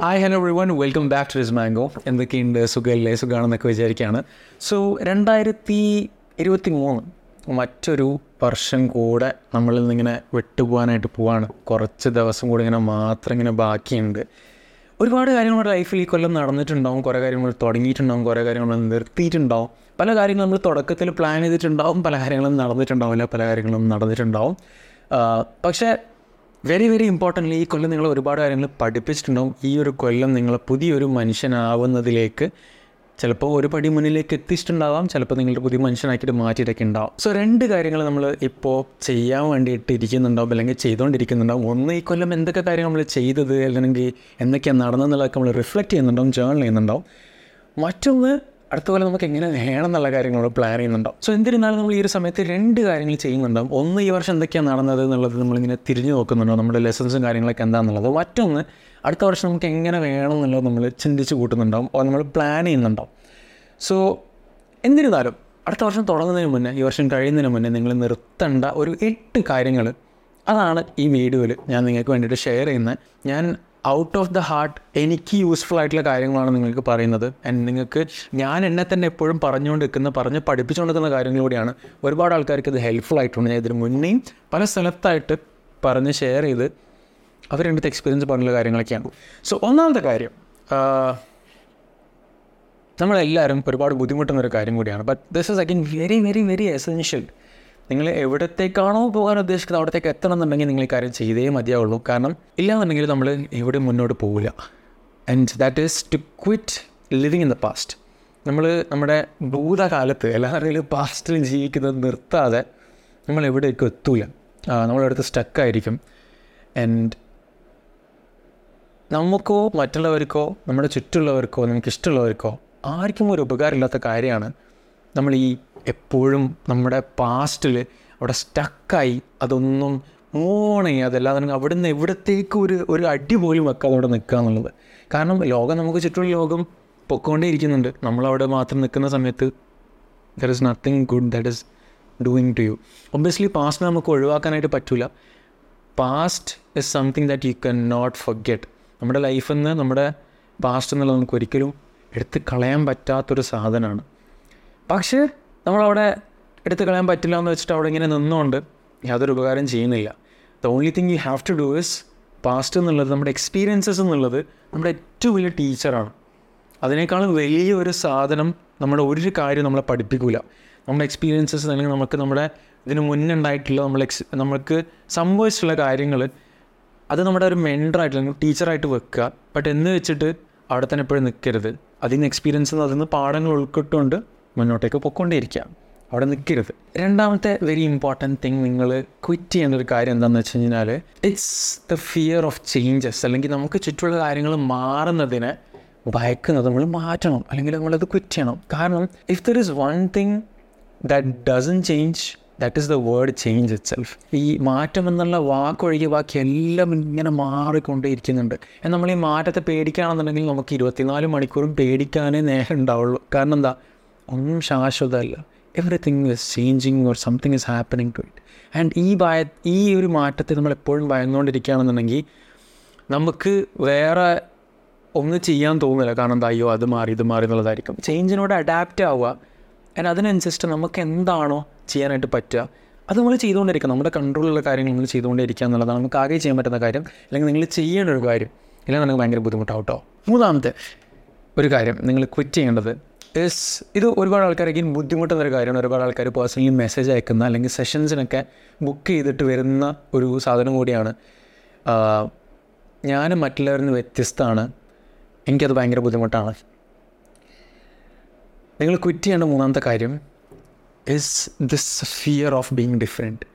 Hi hello everyone welcome back to is mango എന്തൊക്കെയുണ്ട്? സുഖമല്ലേ? സുഖമാണെന്നൊക്കെ വിചാരിക്കുകയാണ്. സോ രണ്ടായിരത്തി ഇരുപത്തി മൂന്ന് മറ്റൊരു വർഷം കൂടെ നമ്മളിൽ നിന്നിങ്ങനെ വിട്ടുപോകാനായിട്ട് പോവാണ്. കുറച്ച് ദിവസം കൂടി ഇങ്ങനെ മാത്രം ഇങ്ങനെ ബാക്കിയുണ്ട്. ഒരുപാട് കാര്യങ്ങൾ ലൈഫിൽ ഈ കൊല്ലം നടന്നിട്ടുണ്ടാവും. കുറേ കാര്യങ്ങൾ തുടങ്ങിയിട്ടുണ്ടാവും. കുറേ കാര്യങ്ങൾ നിർത്തിയിട്ടുണ്ടാവും. പല കാര്യങ്ങളും നമ്മൾ തുടക്കത്തിൽ പ്ലാൻ ചെയ്തിട്ടുണ്ടാവും. പല കാര്യങ്ങളും നടന്നിട്ടുണ്ടാവില്ല. പല കാര്യങ്ങളും നടന്നിട്ടുണ്ടാവും. പക്ഷേ വെരി വെരി ഇമ്പോർട്ടന്റ് ഈ കൊല്ലം നിങ്ങൾ ഒരുപാട് കാര്യങ്ങൾ പഠിപ്പിച്ചിട്ടുണ്ടാവും. ഈ ഒരു കൊല്ലം നിങ്ങൾ പുതിയൊരു മനുഷ്യനാവുന്നതിലേക്ക് ചിലപ്പോൾ ഒരു പടി മുന്നിലേക്ക് എത്തിച്ചിട്ടുണ്ടാവാം. ചിലപ്പോൾ നിങ്ങളുടെ പുതിയ മനുഷ്യനാക്കിയിട്ട് മാറ്റിയിട്ടൊക്കെ ഉണ്ടാവും. സോ രണ്ട് കാര്യങ്ങൾ നമ്മൾ ഇപ്പോൾ ചെയ്യാൻ വേണ്ടിയിട്ട് ഇരിക്കുന്നുണ്ടാവും അല്ലെങ്കിൽ ചെയ്തുകൊണ്ടിരിക്കുന്നുണ്ടാവും. ഒന്ന് ഈ കൊല്ലം എന്തൊക്കെ കാര്യങ്ങൾ നമ്മൾ ചെയ്തത് അല്ലെങ്കിൽ എന്തൊക്കെയാണ് നടന്നതെന്നുള്ളതൊക്കെ നമ്മൾ റിഫ്ലക്റ്റ് ചെയ്യുന്നുണ്ടാവും ജേണൽ ചെയ്യുന്നുണ്ടാവും. മറ്റൊന്ന് അടുത്ത പോലെ നമുക്ക് എങ്ങനെ വേണം എന്നുള്ള കാര്യങ്ങൾ പ്ലാൻ ചെയ്യുന്നുണ്ടാവും സോ എന്തിരുന്നാലും നമ്മൾ ഈ ഒരു സമയത്ത് രണ്ട് കാര്യങ്ങൾ ചെയ്യുന്നുണ്ടാവും ഒന്ന് ഈ വർഷം എന്തൊക്കെയാണ് നടന്നത് എന്നുള്ളത് നമ്മളിങ്ങനെ തിരിഞ്ഞു നോക്കുന്നുണ്ടാവും നമ്മുടെ ലെസൺസും കാര്യങ്ങളൊക്കെ എന്താണെന്നുള്ളത് മറ്റൊന്ന് അടുത്ത വർഷം നമുക്ക് എങ്ങനെ വേണം എന്നുള്ളത് നമ്മൾ ചിന്തിച്ച് കൂട്ടുന്നുണ്ടാവും നമ്മൾ പ്ലാൻ ചെയ്യുന്നുണ്ടാവും സോ എന്നിരുന്നാലും അടുത്ത വർഷം തുടങ്ങുന്നതിന് മുന്നേ ഈ വർഷം കഴിയുന്നതിന് മുന്നേ നിങ്ങൾ നിർത്തേണ്ട ഒരു എട്ട് കാര്യങ്ങൾ അതാണ് ഈ വീഡിയോയിൽ ഞാൻ നിങ്ങൾക്ക് വേണ്ടിയിട്ട് ഷെയർ ചെയ്യുന്നത്. ഞാൻ ഔട്ട് ഓഫ് ദ ഹാർട്ട് എനിക്ക് യൂസ്ഫുൾ ആയിട്ടുള്ള കാര്യങ്ങളാണ് നിങ്ങൾക്ക് പറയുന്നത്. ആൻഡ് നിങ്ങൾക്ക് ഞാൻ എന്നെ തന്നെ എപ്പോഴും പറഞ്ഞുകൊണ്ട് നിൽക്കുന്ന പറഞ്ഞ് പഠിപ്പിച്ചുകൊണ്ടിരിക്കുന്ന കാര്യങ്ങളിലൂടെയാണ് ഒരുപാട് ആൾക്കാർക്ക് ഇത് ഹെൽപ്ഫുൾ ആയിട്ടുണ്ട്. ഞാൻ ഇതിന് മുന്നേയും പല സ്ഥലത്തായിട്ട് പറഞ്ഞ് ഷെയർ ചെയ്ത് അവർ അടുത്ത് എക്സ്പീരിയൻസ് പറഞ്ഞുള്ള കാര്യങ്ങളൊക്കെയാണ്. സോ ഒന്നാമത്തെ കാര്യം നമ്മളെല്ലാവരും ഒരുപാട് ബുദ്ധിമുട്ടുന്ന ഒരു കാര്യം കൂടിയാണ്. But this is again very very very essential നിങ്ങൾ എവിടത്തേക്കാണോ പോകാൻ ഉദ്ദേശിക്കുന്നത് അവിടത്തേക്ക് എത്തണം എന്നുണ്ടെങ്കിൽ നിങ്ങൾ ഈ കാര്യം ചെയ്തേ മതിയാവുള്ളൂ. കാരണം ഇല്ലാന്നുണ്ടെങ്കിൽ നമ്മൾ എവിടെ മുന്നോട്ട് പോവില്ല. And that is to quit living in the past നമ്മൾ നമ്മുടെ ഭൂതകാലത്ത് എല്ലാവരുടെയും പാസ്റ്റിൽ ജീവിക്കുന്നത് നിർത്താതെ നമ്മൾ എവിടേക്കും എത്തൂല. നമ്മളെടുത്ത് സ്റ്റക്കായിരിക്കും ആൻഡ് നമുക്കോ മറ്റുള്ളവർക്കോ നമ്മുടെ ചുറ്റുള്ളവർക്കോ നമുക്ക് ഇഷ്ടമുള്ളവർക്കോ ആർക്കും ഒരു ഉപകാരമില്ലാത്ത കാര്യമാണ് നമ്മൾ ഈ എപ്പോഴും നമ്മുടെ പാസ്റ്റിൽ അവിടെ സ്റ്റക്കായി അതൊന്നും മൂവോൺ ചെയ്യാതല്ല അല്ലാതെ അവിടെ നിന്ന് എവിടത്തേക്ക് ഒരു ഒരു അടി പോലും വെക്കാതെ അവിടെ നിൽക്കുക എന്നുള്ളത്. കാരണം ലോകം നമുക്ക് ചുറ്റുമുള്ള ലോകം പൊക്കോണ്ടേ ഇരിക്കുന്നുണ്ട്. നമ്മളവിടെ മാത്രം നിൽക്കുന്ന സമയത്ത് there is nothing good that is doing to you obviously past നമുക്ക് ഒഴിവാക്കാനായിട്ട് പറ്റില്ല past is something that you can not forget നമ്മുടെ ലൈഫിൽ നിന്ന് നമ്മുടെ പാസ്റ്റ് എന്നുള്ളത് നമുക്ക് ഒരിക്കലും എടുത്ത് കളയാൻ പറ്റാത്തൊരു സാധനമാണ്. പക്ഷേ നമ്മളവിടെ എടുത്ത് കളയാൻ പറ്റില്ല എന്ന് വെച്ചിട്ട് അവിടെ ഇങ്ങനെ നിന്നുകൊണ്ട് യാതൊരു ഉപകാരം ചെയ്യുന്നില്ല. The only thing you have to do is past എന്നുള്ളത് നമ്മുടെ എക്സ്പീരിയൻസസ് എന്നുള്ളത് നമ്മുടെ ഏറ്റവും വലിയ ടീച്ചറാണ് അതിനേക്കാളും വലിയൊരു സാധനം നമ്മുടെ ഒരു കാര്യം നമ്മളെ പഠിപ്പിക്കില്ല നമ്മുടെ എക്സ്പീരിയൻസസ് അല്ലെങ്കിൽ നമുക്ക് നമ്മുടെ ഇതിന് മുന്നുണ്ടായിട്ടുള്ള നമ്മൾ എക്സ് നമുക്ക് സംഭവിച്ചിട്ടുള്ള കാര്യങ്ങൾ അത് നമ്മുടെ ഒരു മെൻഡറായിട്ട് അല്ലെങ്കിൽ ടീച്ചറായിട്ട് വെക്കുക. ബട്ട് എന്ന് വെച്ചിട്ട് അവിടെ തന്നെ എപ്പോഴും നിൽക്കരുത് അതിൽ നിന്ന് എക്സ്പീരിയൻസ് അതിൽ നിന്ന് പാഠങ്ങൾ ഉൾക്കൊണ്ടുകൊണ്ട് മുന്നോട്ടേക്ക് പൊയ്ക്കൊണ്ടേയിരിക്കുക അവിടെ നിൽക്കരുത്. രണ്ടാമത്തെ വെരി ഇമ്പോർട്ടന്റ് തിങ് നിങ്ങൾ ക്വിറ്റ് ചെയ്യുന്നൊരു കാര്യം എന്താണെന്ന് വെച്ച് കഴിഞ്ഞാൽ it's the fear of changes അല്ലെങ്കിൽ നമുക്ക് ചുറ്റുമുള്ള കാര്യങ്ങൾ മാറുന്നതിനെ ഭയക്കുന്നത് നമ്മൾ മാറ്റണം. അല്ലെങ്കിൽ നമ്മളത് ക്വിറ്റ് ചെയ്യണം. കാരണം if there is one thing that doesn't change that is the word change itself ഈ മാറ്റം എന്നുള്ള വാക്കൊഴികെ ബാക്കി എല്ലാം ഇങ്ങനെ മാറിക്കൊണ്ടേയിരിക്കുന്നുണ്ട്. നമ്മൾ ഈ മാറ്റത്തെ പേടിക്കുകയാണെന്നുണ്ടെങ്കിൽ നമുക്ക് ഇരുപത്തിനാല് മണിക്കൂറും പേടിക്കാനേ നേരം ഉണ്ടാവുള്ളൂ കാരണം എന്താ? ഒന്നും ശാശ്വതമല്ല everything is changing or something is happening to it and ഈ ഭയ ഈ ഒരു മാറ്റത്തെ നമ്മൾ എപ്പോഴും ഭയന്നുകൊണ്ടിരിക്കുകയാണെന്നുണ്ടെങ്കിൽ നമുക്ക് വേറെ ഒന്നും ചെയ്യാൻ തോന്നില്ല കാരണം എന്താ അയ്യോ അത് മാറി ഇത് മാറി എന്നുള്ളതായിരിക്കും. ചേഞ്ചിനോട് അഡാപ്റ്റ് ആവുക. ആൻഡ് അതിനനുസരിച്ച് നമുക്ക് എന്താണോ ചെയ്യാനായിട്ട് പറ്റുക. അത് നമ്മൾ ചെയ്തുകൊണ്ടിരിക്കുക നമ്മുടെ കൺട്രോളിലുള്ള കാര്യങ്ങൾ നമ്മൾ ചെയ്തുകൊണ്ടിരിക്കുക എന്നുള്ളതാണ് നമുക്ക് ആകെ ചെയ്യാൻ പറ്റുന്ന കാര്യം. അല്ലെങ്കിൽ നിങ്ങൾ ചെയ്യേണ്ട ഒരു കാര്യം. ഇല്ലെങ്കിൽ നിങ്ങൾക്ക് ഭയങ്കര ബുദ്ധിമുട്ടാവും കേട്ടോ മൂന്നാമത്തെ ഒരു കാര്യം നിങ്ങൾ ക്വിറ്റ് ചെയ്യേണ്ടത് ഇസ് ഇത് ഒരുപാട് ആൾക്കാർക്ക് ബുദ്ധിമുട്ടുന്ന ഒരു കാര്യമാണ്. ഒരുപാട് ആൾക്കാർ പേഴ്സണലി മെസ്സേജ് അയക്കുന്ന അല്ലെങ്കിൽ സെഷൻസിനൊക്കെ ബുക്ക് ചെയ്തിട്ട് വരുന്ന ഒരു സാധനം കൂടിയാണ്. ഞാൻ മറ്റുള്ളവരിൽ നിന്ന് വ്യത്യസ്തമാണ്. എനിക്കത് ഭയങ്കര ബുദ്ധിമുട്ടാണ്. നിങ്ങൾ ക്വിറ്റ് ചെയ്യേണ്ട മൂന്നാമത്തെ കാര്യം is this fear of being different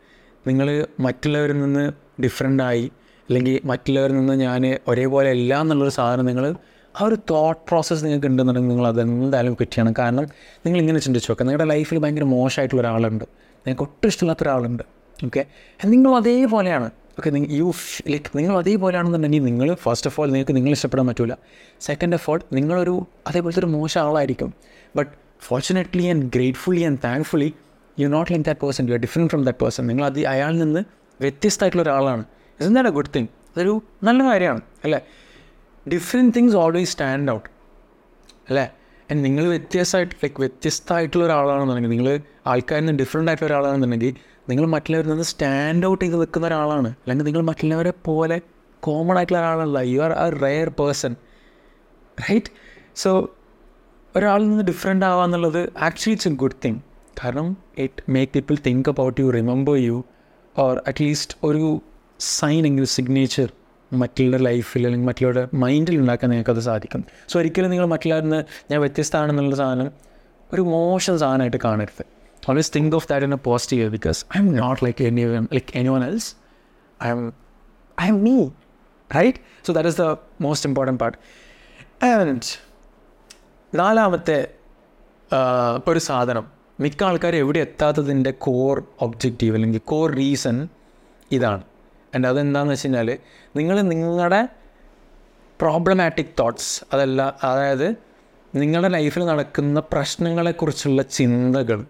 നിങ്ങൾ മറ്റുള്ളവരിൽ നിന്ന് ഡിഫറെന്റായി അല്ലെങ്കിൽ മറ്റുള്ളവരിൽ നിന്ന് ഞാൻ ഒരേപോലെ അല്ല എന്നുള്ളൊരു സാധനം നിങ്ങൾ ആ ഒരു തോട്ട് പ്രോസസ്സ് നിങ്ങൾക്ക് ഉണ്ടെന്നുണ്ടെങ്കിൽ നിങ്ങൾ അതെന്തായാലും ചെയ്യണം. കാരണം നിങ്ങൾ ഇങ്ങനെ ചിന്തിച്ച് നോക്കുക നിങ്ങളുടെ ലൈഫിൽ ഭയങ്കര മോശമായിട്ടുള്ള ഒരാളുണ്ട്. നിങ്ങൾക്ക് ഒട്ടും ഇഷ്ടമില്ലാത്ത ഒരാളുണ്ട്. ഓക്കെ നിങ്ങൾ അതേപോലെയാണ്. ഓക്കെ നിങ്ങൾ യു ലൈക്ക് നിങ്ങൾ അതേപോലെയാണെന്നുണ്ടെങ്കിൽ നിങ്ങൾ ഫസ്റ്റ് ഓഫ് ഓൾ നിങ്ങൾക്ക് നിങ്ങൾ ഇഷ്ടപ്പെടാൻ പറ്റില്ല സെക്കൻഡ് ഓഫ് ഓൾ നിങ്ങളൊരു അതേപോലത്തെ ഒരു മോശം ആളായിരിക്കും. But fortunately and gratefully and thankfully you not like that person you are different from that person നിങ്ങൾ അത് അയാളിൽ നിന്ന് വ്യത്യസ്തമായിട്ടുള്ള ഒരാളാണ്. Is that a good thing അതൊരു നല്ല കാര്യമാണ്. അല്ലേ? Different things always stand out അല്ലേ? ആൻഡ് നിങ്ങൾ വ്യത്യസ്തമായിട്ട് ലൈക്ക് വ്യത്യസ്തമായിട്ടുള്ള ഒരാളാണെന്നുണ്ടെങ്കിൽ നിങ്ങൾ ആൾക്കാരിൽ നിന്ന് ഡിഫറെന്റ് ആയിട്ടുള്ള ഒരാളാണെന്നുണ്ടെങ്കിൽ നിങ്ങൾ മറ്റുള്ളവരിൽ നിന്ന് സ്റ്റാൻഡ് ഔട്ട് ചെയ്ത് നിൽക്കുന്ന ഒരാളാണ്. അല്ലെങ്കിൽ നിങ്ങൾ മറ്റുള്ളവരെ പോലെ കോമൺ ആയിട്ടുള്ള ഒരാളല്ല. You are a rare person right so ഒരാളിൽ നിന്ന് ഡിഫറെന്റ് ആവുക എന്നുള്ളത് actually it's a good thing കാരണം it make people think about you remember you or at least ഒരു സൈൻ എങ്കിലും സിഗ്നേച്ചർ മറ്റുള്ള ലൈഫിൽ അല്ലെങ്കിൽ മറ്റുള്ളവരുടെ മൈൻഡിൽ ഉണ്ടാക്കാൻ നിങ്ങൾക്കത് സാധിക്കും. സോ ഒരിക്കലും നിങ്ങൾ മറ്റുള്ളവരിൽ നിന്ന് ഞാൻ വ്യത്യസ്തമാണെന്നുള്ള സാധനം ഒരു മോശം സാധനമായിട്ട് കാണരുത്. Always think of that in a positive because I'm not like any like anyone else I'm I'm me right so that is the most important part and നാലാമത്തെ ഒരു സാധനം. മിക്ക ആൾക്കാരും എവിടെ എത്താത്തതിന്റെ കോർ ഒബ്ജക്റ്റീവ് അല്ലെങ്കിൽ കോർ റീസൺ ഇതാണ്. And അതെന്താണെന്ന് വെച്ച് കഴിഞ്ഞാൽ നിങ്ങൾ നിങ്ങളുടെ പ്രോബ്ലമാറ്റിക് തോട്ട്സ് അതല്ല അതായത് നിങ്ങളുടെ ലൈഫിൽ നടക്കുന്ന പ്രശ്നങ്ങളെക്കുറിച്ചുള്ള ചിന്തകൾ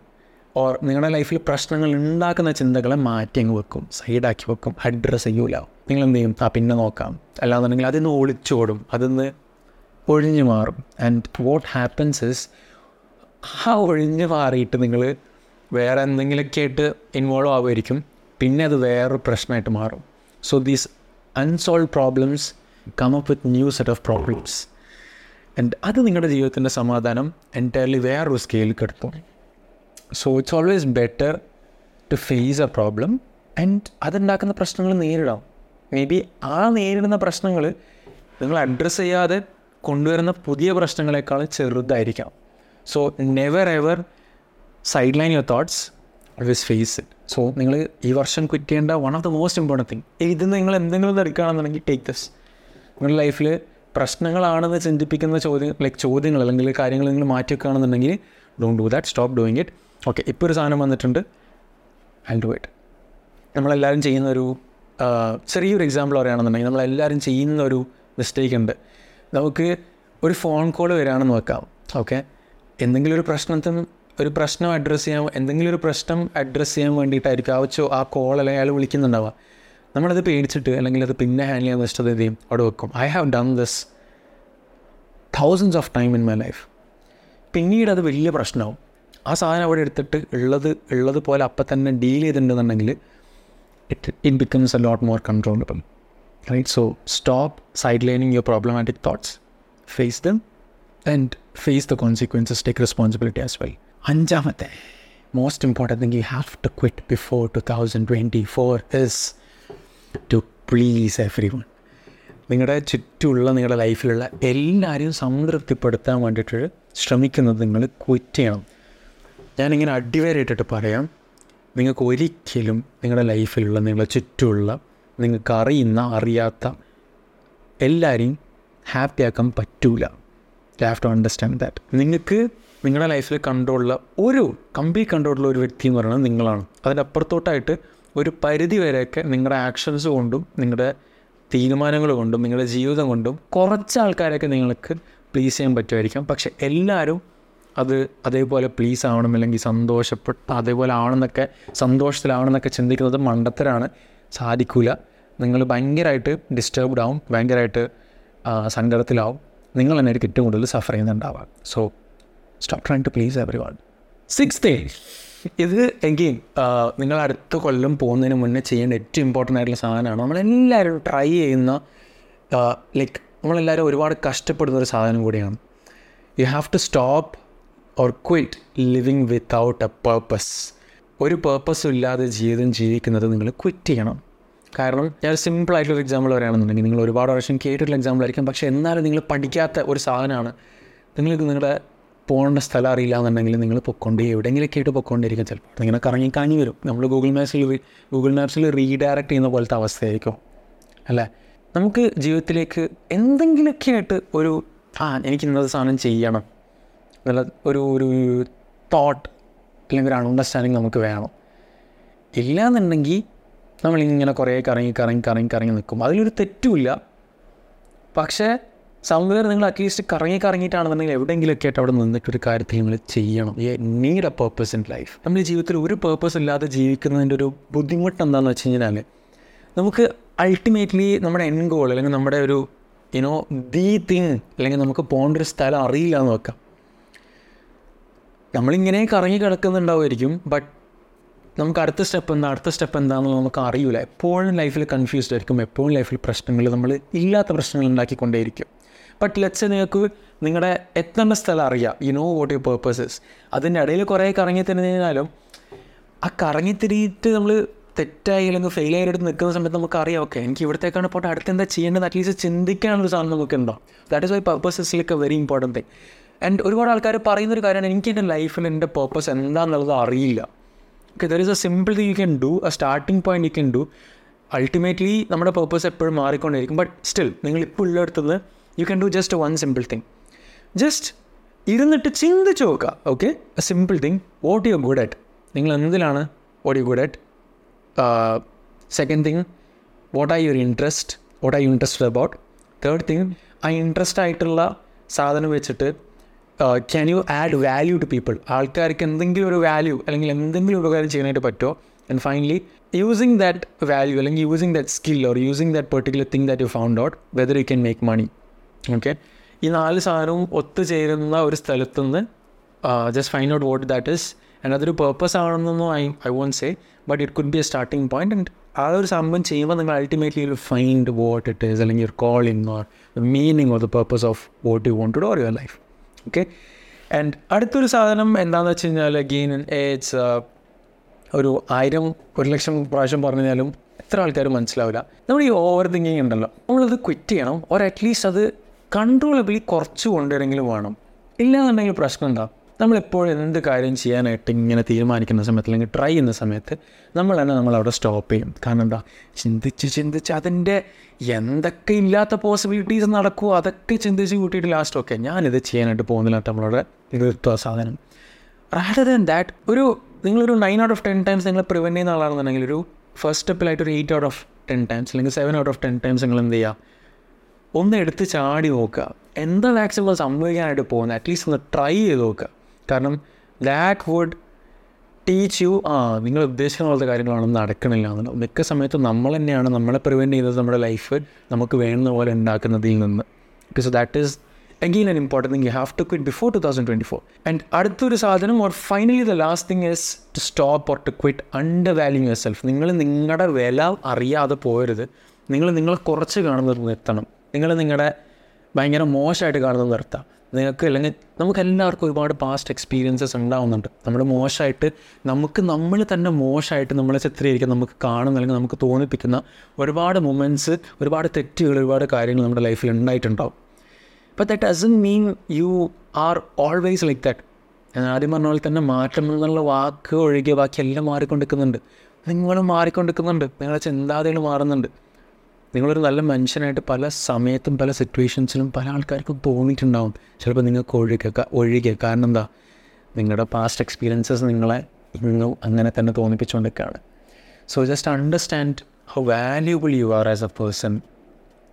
ഓർ നിങ്ങളുടെ ലൈഫിൽ പ്രശ്നങ്ങൾ ഉണ്ടാക്കുന്ന ചിന്തകളെ മാറ്റി അങ്ങ് വെക്കും സൈഡാക്കി വെക്കും അഡ്രസ്സ് ചെയ്യൂല. നിങ്ങൾ എന്ത് ചെയ്യും ആ പിന്നെ നോക്കാം. അല്ലാന്നുണ്ടെങ്കിൽ അതിൽ നിന്ന് ഒളിച്ചോടും അതിൽ നിന്ന് ഒഴിഞ്ഞു മാറും. ആൻഡ് വാട്ട് ഹാപ്പൻസ് ഇസ് ആ ഒഴിഞ്ഞു മാറിയിട്ട് നിങ്ങൾ വേറെ എന്തെങ്കിലുമൊക്കെ ആയിട്ട് ഇൻവോൾവ് ആവുമായിരിക്കും പിന്നെ അത് വേറൊരു പ്രശ്നമായിട്ട് മാറും. So these unsolve problems come up with new set of problems and അത് നിങ്ങളുടെ ജീവിതത്തിന്റെ സമാധാനം എന്റയർലി വേറൊരു scale കിടത്തും so it's always better to face a problem and അതുണ്ടാക്കുന്ന പ്രശ്നങ്ങൾ നേരിടാം. മേ ബി ആ നേരിടുന്ന പ്രശ്നങ്ങൾ നിങ്ങൾ അഡ്രസ്സ് ചെയ്യാതെ കൊണ്ടുവരുന്ന പുതിയ പ്രശ്നങ്ങളെക്കാൾ ചെറുതായിരിക്കാം. So never ever sideline your thoughts always face it so നിങ്ങൾ ഈ വർഷം ക്വിറ്റ് ചെയ്യേണ്ട one of the most important thing ഇത് നിങ്ങൾ എന്തെങ്കിലും എടുക്കുകയാണെന്നുണ്ടെങ്കിൽ ടേക്ക് ദസ് നിങ്ങളുടെ ലൈഫിൽ പ്രശ്നങ്ങളാണെന്ന് ചിന്തിപ്പിക്കുന്ന ചോദ്യം ലൈക്ക് ചോദ്യങ്ങൾ അല്ലെങ്കിൽ കാര്യങ്ങൾ നിങ്ങൾ മാറ്റി വെക്കുകയാണെന്നുണ്ടെങ്കിൽ don't do that stop doing it okay ഇപ്പോൾ ഒരു സാധനം വന്നിട്ടുണ്ട്. ഐ ഡു ഇറ്റ് നമ്മളെല്ലാവരും ചെയ്യുന്നൊരു ചെറിയൊരു എക്സാമ്പിൾ പറയുകയാണെന്നുണ്ടെങ്കിൽ നമ്മളെല്ലാവരും ചെയ്യുന്ന ഒരു മിസ്റ്റേക്ക് ഉണ്ട്. നമുക്ക് ഒരു ഫോൺ കോൾ വരികയാണെന്ന് വെക്കാം. ഓക്കെ എന്തെങ്കിലും ഒരു പ്രശ്നത്തിന് ഒരു പ്രശ്നം അഡ്രസ്സ് ചെയ്യാൻ എന്തെങ്കിലും ഒരു പ്രശ്നം അഡ്രസ്സ് ചെയ്യാൻ വേണ്ടിയിട്ടായിരിക്കും. ആ വെച്ചോ ആ കോൾ അല്ലെങ്കിൽ അയാൾ വിളിക്കുന്നുണ്ടാവുക. നമ്മളത് പേടിച്ചിട്ട് അല്ലെങ്കിൽ അത് പിന്നെ ഹാൻഡിൽ ചെയ്യാൻ വെച്ചിട്ട് എന്ത് ചെയ്യും? അവിടെ വെക്കും. I have done this thousands of time in my life പിന്നീട് അത് വലിയ പ്രശ്നമാവും. ആ സാധനം അവിടെ എടുത്തിട്ട് ഉള്ളത് ഉള്ളത് പോലെ അപ്പം തന്നെ deal ചെയ്തിട്ടുണ്ടെന്നുണ്ടെങ്കിൽ it it becomes a lot more controllable right so stop sidelining your problematic thoughts face them and face the consequences take responsibility as well അഞ്ചാമത്തെ. Most important thing you have to quit before two thousand twenty four is to please everyone നിങ്ങളുടെ ചുറ്റുമുള്ള നിങ്ങളുടെ ലൈഫിലുള്ള എല്ലാവരെയും സംതൃപ്തിപ്പെടുത്താൻ വേണ്ടിയിട്ട് ശ്രമിക്കുന്നത് നിങ്ങൾ quit ചെയ്യണം. ഞാനിങ്ങനെ അടിവരയിട്ടിട്ട് പറയാം. നിങ്ങൾക്ക് ഒരിക്കലും നിങ്ങളുടെ ലൈഫിലുള്ള നിങ്ങളുടെ ചുറ്റുമുള്ള നിങ്ങൾക്ക് അറിയുന്ന അറിയാത്ത എല്ലാവരെയും ഹാപ്പിയാക്കാൻ പറ്റൂല. ഹാവ് ടു അണ്ടർസ്റ്റാൻഡ് ദാറ്റ് നിങ്ങൾക്ക് നിങ്ങളുടെ ലൈഫിൽ കൺട്രോളുള്ള ഒരു കമ്പി കൺട്രോളുള്ള ഒരു വ്യക്തി എന്ന് പറയുന്നത് നിങ്ങളാണ്. അതിന്റെ അപ്പുറത്തോട്ടായിട്ട് ഒരു പരിധി വരെയൊക്കെ നിങ്ങളുടെ ആക്ഷൻസ് കൊണ്ടും നിങ്ങളുടെ തീരുമാനങ്ങൾ കൊണ്ടും നിങ്ങളുടെ ജീവിതം കൊണ്ടും കുറച്ച് ആൾക്കാരൊക്കെ നിങ്ങൾക്ക് പ്ലീസ് ചെയ്യാൻ പറ്റുമായിരിക്കാം. പക്ഷെ എല്ലാവരും അത് അതേപോലെ പ്ലീസ് ആവണം അല്ലെങ്കിൽ സന്തോഷപ്പെട്ട് അതേപോലെ ആവണമെന്നൊക്കെ സന്തോഷത്തിലാവണമെന്നൊക്കെ ചിന്തിക്കുന്നത് മണ്ടത്തരാണ്. സാധിക്കില്ല നിങ്ങൾ ഭയങ്കരമായിട്ട് ഡിസ്റ്റർബ്ഡ് ആവും ഭയങ്കരമായിട്ട് സങ്കടത്തിലാവും. നിങ്ങൾ തന്നെ ഏറ്റവും കൂടുതൽ suffer ചെയ്യുന്നുണ്ടാവാം so stop trying to please everyone sixth ഇത് എങ്കിൽ നിങ്ങൾ അടുത്ത കൊല്ലം പോകുന്നതിന് മുന്നേ ചെയ്യേണ്ട ഏറ്റവും ഇമ്പോർട്ടന്റ് ആയിട്ടുള്ള സാധനമാണ്. നമ്മളെല്ലാവരും ട്രൈ ചെയ്യുന്ന ലൈക്ക് നമ്മളെല്ലാവരും ഒരുപാട് കഷ്ടപ്പെടുന്ന ഒരു സാധനം കൂടിയാണ്. You have to stop or quit living without a purpose ഒരു പേർപ്പസും ഇല്ലാതെ ജീവിതം ജീവിക്കുന്നത് നിങ്ങൾ ക്വിറ്റ് ചെയ്യണം. കാരണം ഞാൻ സിമ്പിൾ ആയിട്ടുള്ള എക്സാമ്പിൾ പറയുകയാണെന്നുണ്ടെങ്കിൽ നിങ്ങൾ ഒരുപാട് പ്രാവശ്യം കേട്ടിട്ടുള്ള എക്സാമ്പിൾ ആയിരിക്കും. പക്ഷേ എന്നാലും നിങ്ങൾ പഠിക്കാത്ത ഒരു സാധനമാണ്. നിങ്ങൾക്ക് നിങ്ങളുടെ പോകേണ്ട സ്ഥലം അറിയില്ല എന്നുണ്ടെങ്കിൽ നിങ്ങൾ പൊക്കൊണ്ട് എവിടെയെങ്കിലൊക്കെ ആയിട്ട് പൊക്കോണ്ടിരിക്കും ചിലപ്പോൾ ഇങ്ങനെ കറങ്ങി കാണി വരും. നമ്മൾ ഗൂഗിൾ മാപ്സിൽ ഗൂഗിൾ മാപ്സിൽ റീഡയറക്റ്റ് ചെയ്യുന്ന പോലത്തെ അവസ്ഥയായിരിക്കും. അല്ലേ? നമുക്ക് ജീവിതത്തിലേക്ക് എന്തെങ്കിലുമൊക്കെ ആയിട്ട് ഒരു ആ എനിക്ക് ഇന്നത് സാധനം ചെയ്യണം. എന്നുള്ള ഒരു ഒരു തോട്ട് അല്ലെങ്കിൽ ഒരു അണ്ടർസ്റ്റാൻഡിങ് നമുക്ക് വേണം. ഇല്ലയെന്നുണ്ടെങ്കിൽ നമ്മളിങ്ങനെ കുറേ കറങ്ങി കറങ്ങി കറങ്ങി കറങ്ങി നിൽക്കും. അതിലൊരു തെറ്റുമില്ല പക്ഷേ സംവേർ നിങ്ങൾ അറ്റ്ലീസ്റ്റ് കറങ്ങി കറങ്ങിയിട്ടാണെന്നുണ്ടെങ്കിൽ എവിടെയെങ്കിലുമൊക്കെ ആയിട്ട് അവിടെ നിന്നിട്ട് ഒരു കാര്യത്തിൽ നിങ്ങൾ ചെയ്യണം. ഈ need a purpose in life നമ്മുടെ ജീവിതത്തിൽ ഒരു പേർപ്പസ് ഇല്ലാതെ ജീവിക്കുന്നതിന്റെ ഒരു ബുദ്ധിമുട്ട് എന്താണെന്ന് വെച്ച് കഴിഞ്ഞാൽ നമുക്ക് അൾട്ടിമേറ്റ്ലി നമ്മുടെ എൻ ഗോൾ അല്ലെങ്കിൽ നമ്മുടെ ഒരു യുനോ ദി തിങ് അല്ലെങ്കിൽ നമുക്ക് പോകേണ്ട ഒരു സ്ഥലം അറിയില്ല എന്ന് വെക്കാം. നമ്മളിങ്ങനെ കറങ്ങി കിടക്കുന്നുണ്ടാവുമായിരിക്കും ബട്ട് നമുക്ക് അടുത്ത സ്റ്റെപ്പ് എന്താ അടുത്ത സ്റ്റെപ്പ് എന്താണെന്ന് നമുക്ക് അറിയില്ല. എപ്പോഴും ലൈഫിൽ കൺഫ്യൂസ്ഡ് ആയിരിക്കും. എപ്പോഴും ലൈഫിൽ പ്രശ്നങ്ങൾ നമ്മൾ ഇല്ലാത്ത പ്രശ്നങ്ങൾ ഉണ്ടാക്കിക്കൊണ്ടേയിരിക്കും. ബട്ട് ലെറ്റ്സ് നിങ്ങൾക്ക് നിങ്ങളുടെ എത്തേണ്ട സ്ഥലം അറിയാം? You know what your purposes അതിന്റെ ഇടയിൽ കുറേ കറങ്ങി തരുന്നതിനാലും ആ കറങ്ങി തിരിയിട്ട് നമ്മൾ തെറ്റായി അല്ലെങ്കിൽ ഫെയിൽ ആയിട്ട് നിൽക്കുന്ന സമയത്ത് നമുക്ക് അറിയാം ഓക്കെ എനിക്ക് ഇവിടത്തേക്കാണ് പോട്ടെ അടുത്ത് എന്താ ചെയ്യേണ്ടത് അറ്റ്ലീസ്റ്റ് ചിന്തിക്കാനുള്ള സാധനം നമുക്ക് ഉണ്ടോ that is why purpose is like a very important thing and ഒരുപാട് ആൾക്കാർ പറയുന്നൊരു കാര്യമാണ് എനിക്ക് എന്റെ ലൈഫിൽ എന്റെ പേർപ്പസ് എന്താണെന്നുള്ളത് അറിയില്ല. Okay there is a simple thing you can do a starting point you can do ultimately നമ്മുടെ പേർപ്പസ് എപ്പോഴും മാറിക്കൊണ്ടിരിക്കും ബട്ട് സ്റ്റിൽ നിങ്ങൾ ഇപ്പോൾ ഉള്ളിടത്തുനിന്ന് you can do just one simple thing just ഇരുന്നിട്ട് ചിന്തിച്ച് നോക്കുക. Okay a simple thing what you good at നിങ്ങൾ എന്തിലാണ്? What you good at second thing what are your interest what are you interested about third thing ആ interest ആയിട്ടുള്ള സാധനം വെച്ചിട്ട് can you add value to people ആൾക്കാർക്ക് എന്തെങ്കിലും ഒരു value അല്ലെങ്കിൽ എന്തെങ്കിലും ഉപകാരം ചെയ്യാനായിട്ട് പറ്റുമോ? And finally using that value അല്ലെങ്കിൽ using that skill or using that particular thing that you found out whether you can make money okay ഈ നാല് സാധനവും ഒത്തുചേരുന്ന ഒരു സ്ഥലത്തുനിന്ന് just find out what that is and അതൊരു purpose ആണെന്നൊന്നും I I won't say but it could be a starting point and ആ ഒരു സംഭവം ചെയ്യുമ്പോൾ നിങ്ങൾ ultimately you find what it is അല്ലെങ്കിൽ ഒരു call in or the meaning of the purpose of what you want to or your life okay and അടുത്തൊരു സാധനം എന്താണെന്ന് വെച്ച് കഴിഞ്ഞാൽ അഗെയിൻ ഇറ്റ്സ് ഒരു ആയിരം ഒരു ലക്ഷം പ്രാവശ്യം പറഞ്ഞു കഴിഞ്ഞാലും എത്ര ആൾക്കാർ മനസ്സിലാവില്ല. നമ്മൾ ഈ ഓവർ തിങ്കിങ് ഉണ്ടല്ലോ. നമ്മളത് ക്വിറ്റ് ചെയ്യണം. ഓർ അറ്റ്ലീസ്റ്റ് അത് കൺട്രോളബിളി കുറച്ച് കൊണ്ടുവരെങ്കിലും വേണം. ഇല്ലാന്നുണ്ടെങ്കിൽ പ്രശ്നം എന്താ? നമ്മളെപ്പോഴും എന്ത് കാര്യം ചെയ്യാനായിട്ട് ഇങ്ങനെ തീരുമാനിക്കുന്ന സമയത്ത് അല്ലെങ്കിൽ ട്രൈ ചെയ്യുന്ന സമയത്ത് നമ്മൾ തന്നെ നമ്മളവിടെ സ്റ്റോപ്പ് ചെയ്യും. കാരണം എന്താ? ചിന്തിച്ച് ചിന്തിച്ച് അതിന്റെ എന്തൊക്കെ ഇല്ലാത്ത പോസിബിലിറ്റീസ് നടക്കുമോ അതൊക്കെ ചിന്തിച്ച് കൂട്ടിയിട്ട് ലാസ്റ്റ് ഓക്കെ ഞാനിത് ചെയ്യാനായിട്ട് പോകുന്നില്ല നമ്മളവിടെ നിർത്തുക സാധനം. റാഡർ ദാൻ ദാറ്റ് ഒരു നിങ്ങളൊരു nine out of ten times നിങ്ങൾ പ്രിവെന്റ് ചെയ്യുന്ന ആളാണെന്നുണ്ടെങ്കിൽ ഒരു ഫസ്റ്റ് സ്റ്റെപ്പിലായിട്ട് ഒരു eight out of ten times അല്ലെങ്കിൽ seven out of ten times നിങ്ങൾ എന്ത് ചെയ്യുക? ഒന്ന് എടുത്ത് ചാടി നോക്കുക. എന്താ മാക്സിമം സംഭവിക്കാനായിട്ട് പോകുന്നത്? അറ്റ്ലീസ്റ്റ് ഒന്ന് ട്രൈ ചെയ്ത് നോക്കുക. കാരണം ദാറ്റ് വുഡ് ടീച്ച് യു ആ നിങ്ങൾ ഉദ്ദേശിക്കുന്ന പോലത്തെ കാര്യങ്ങളാണ് നടക്കണില്ല എന്നുള്ളത്. മിക്ക സമയത്തും നമ്മൾ തന്നെയാണ് നമ്മളെ പ്രിവെന്റ് ചെയ്തത് നമ്മുടെ ലൈഫ് നമുക്ക് വേണ്ടുന്ന പോലെ ഉണ്ടാക്കുന്നതിൽ നിന്ന്. Because that is again an important thing you have to quit before two thousand twenty four and അടുത്തൊരു സാധനം or finally the last thing is to stop or to quit undervalue yourself നിങ്ങൾ നിങ്ങളുടെ വില അറിയാതെ പോയരുത്. നിങ്ങൾ നിങ്ങളെ കുറച്ച് കാണുന്നത് നിർത്തണം. നിങ്ങൾ നിങ്ങളുടെ ഭയങ്കര മോശമായിട്ട് കാണുന്നത് നിർത്താം. നിങ്ങൾക്ക് അല്ലെങ്കിൽ നമുക്ക് എല്ലാവർക്കും ഒരുപാട് പാസ്റ്റ് എക്സ്പീരിയൻസസ് ഉണ്ടാവുന്നുണ്ട്. നമ്മൾ മോശമായിട്ട് നമുക്ക് നമ്മൾ തന്നെ മോശമായിട്ട് നമ്മളെ ചിത്രീകരിക്കാൻ നമുക്ക് കാണുന്ന അല്ലെങ്കിൽ നമുക്ക് തോന്നിപ്പിക്കുന്ന ഒരുപാട് മൊമെന്റ്സ് ഒരുപാട് തെറ്റുകൾ ഒരുപാട് കാര്യങ്ങൾ നമ്മുടെ ലൈഫിൽ ഉണ്ടായിട്ടുണ്ടാവും. But that doesn't mean you are always like that ഞാൻ ആദ്യം പറഞ്ഞ പോലെ തന്നെ മാറ്റം എന്നുള്ള വാക്ക് ഒഴികെ ബാക്കി എല്ലാം മാറിക്കൊണ്ടിരിക്കുന്നുണ്ട്. നിങ്ങളും മാറിക്കൊണ്ടിരിക്കുന്നുണ്ട്. നിങ്ങളുടെ ചിന്താഗതികൾ മാറുന്നുണ്ട്. നിങ്ങളൊരു നല്ല മനുഷ്യനായിട്ട് പല സമയത്തും പല സിറ്റുവേഷൻസിലും പല ആൾക്കാർക്കും തോന്നിയിട്ടുണ്ടാവും. ചിലപ്പോൾ നിങ്ങൾക്ക് ഒഴികെ ഒഴികെ കാരണം എന്താ? നിങ്ങളുടെ പാസ്റ്റ് എക്സ്പീരിയൻസസ് നിങ്ങളെ ഇന്നും അങ്ങനെ തന്നെ തോന്നിപ്പിച്ചുകൊണ്ടിരിക്കുകയാണ്. So just understand how valuable you are as a person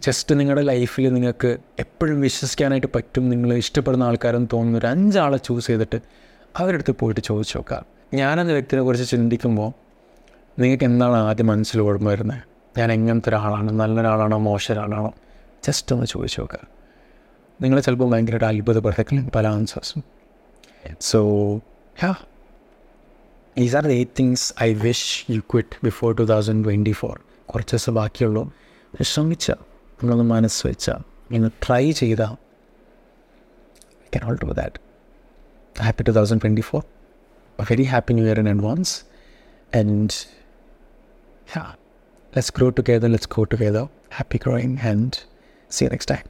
just നിങ്ങളുടെ ലൈഫിൽ നിങ്ങൾക്ക് എപ്പോഴും വിശ്വസിക്കാനായിട്ട് പറ്റും. നിങ്ങൾ ഇഷ്ടപ്പെടുന്ന ആൾക്കാരെന്ന് തോന്നുന്ന ഒരു അഞ്ചാളെ ചൂസ് ചെയ്തിട്ട് അവരുടെ അടുത്ത് പോയിട്ട് ചോദിച്ചു നോക്കാം ഞാനെന്ന വ്യക്തിനെ കുറിച്ച് ചിന്തിക്കുമ്പോൾ നിങ്ങൾക്ക് എന്താണ് ആദ്യം മനസ്സിൽ ഓർമ്മ വരുന്നത്? ഞാൻ എങ്ങനത്തെ ഒരാളാണ്? നല്ലൊരാളാണോ? മോശം ഒരാളാണോ ജസ്റ്റ് ഒന്ന് ചോദിച്ചു നോക്കുക നിങ്ങൾ ചിലപ്പോൾ ഭയങ്കരമായിട്ട് അത്ഭുതപ്പെടുത്തേക്കും പല ആൻസേഴ്സും so ha is are eight things I wish you quit before two thousand twenty four കുറച്ച് ദിവസം ബാക്കിയുള്ളൂ. ശ്രമിച്ച നിങ്ങളൊന്ന് മനസ്സ് വെച്ചാൽ നിങ്ങൾ ട്രൈ ചെയ്ത. I can all do that happy two thousand twenty four very happy new year in advance and yeah, let's grow together, let's go together. Happy growing and see you next time.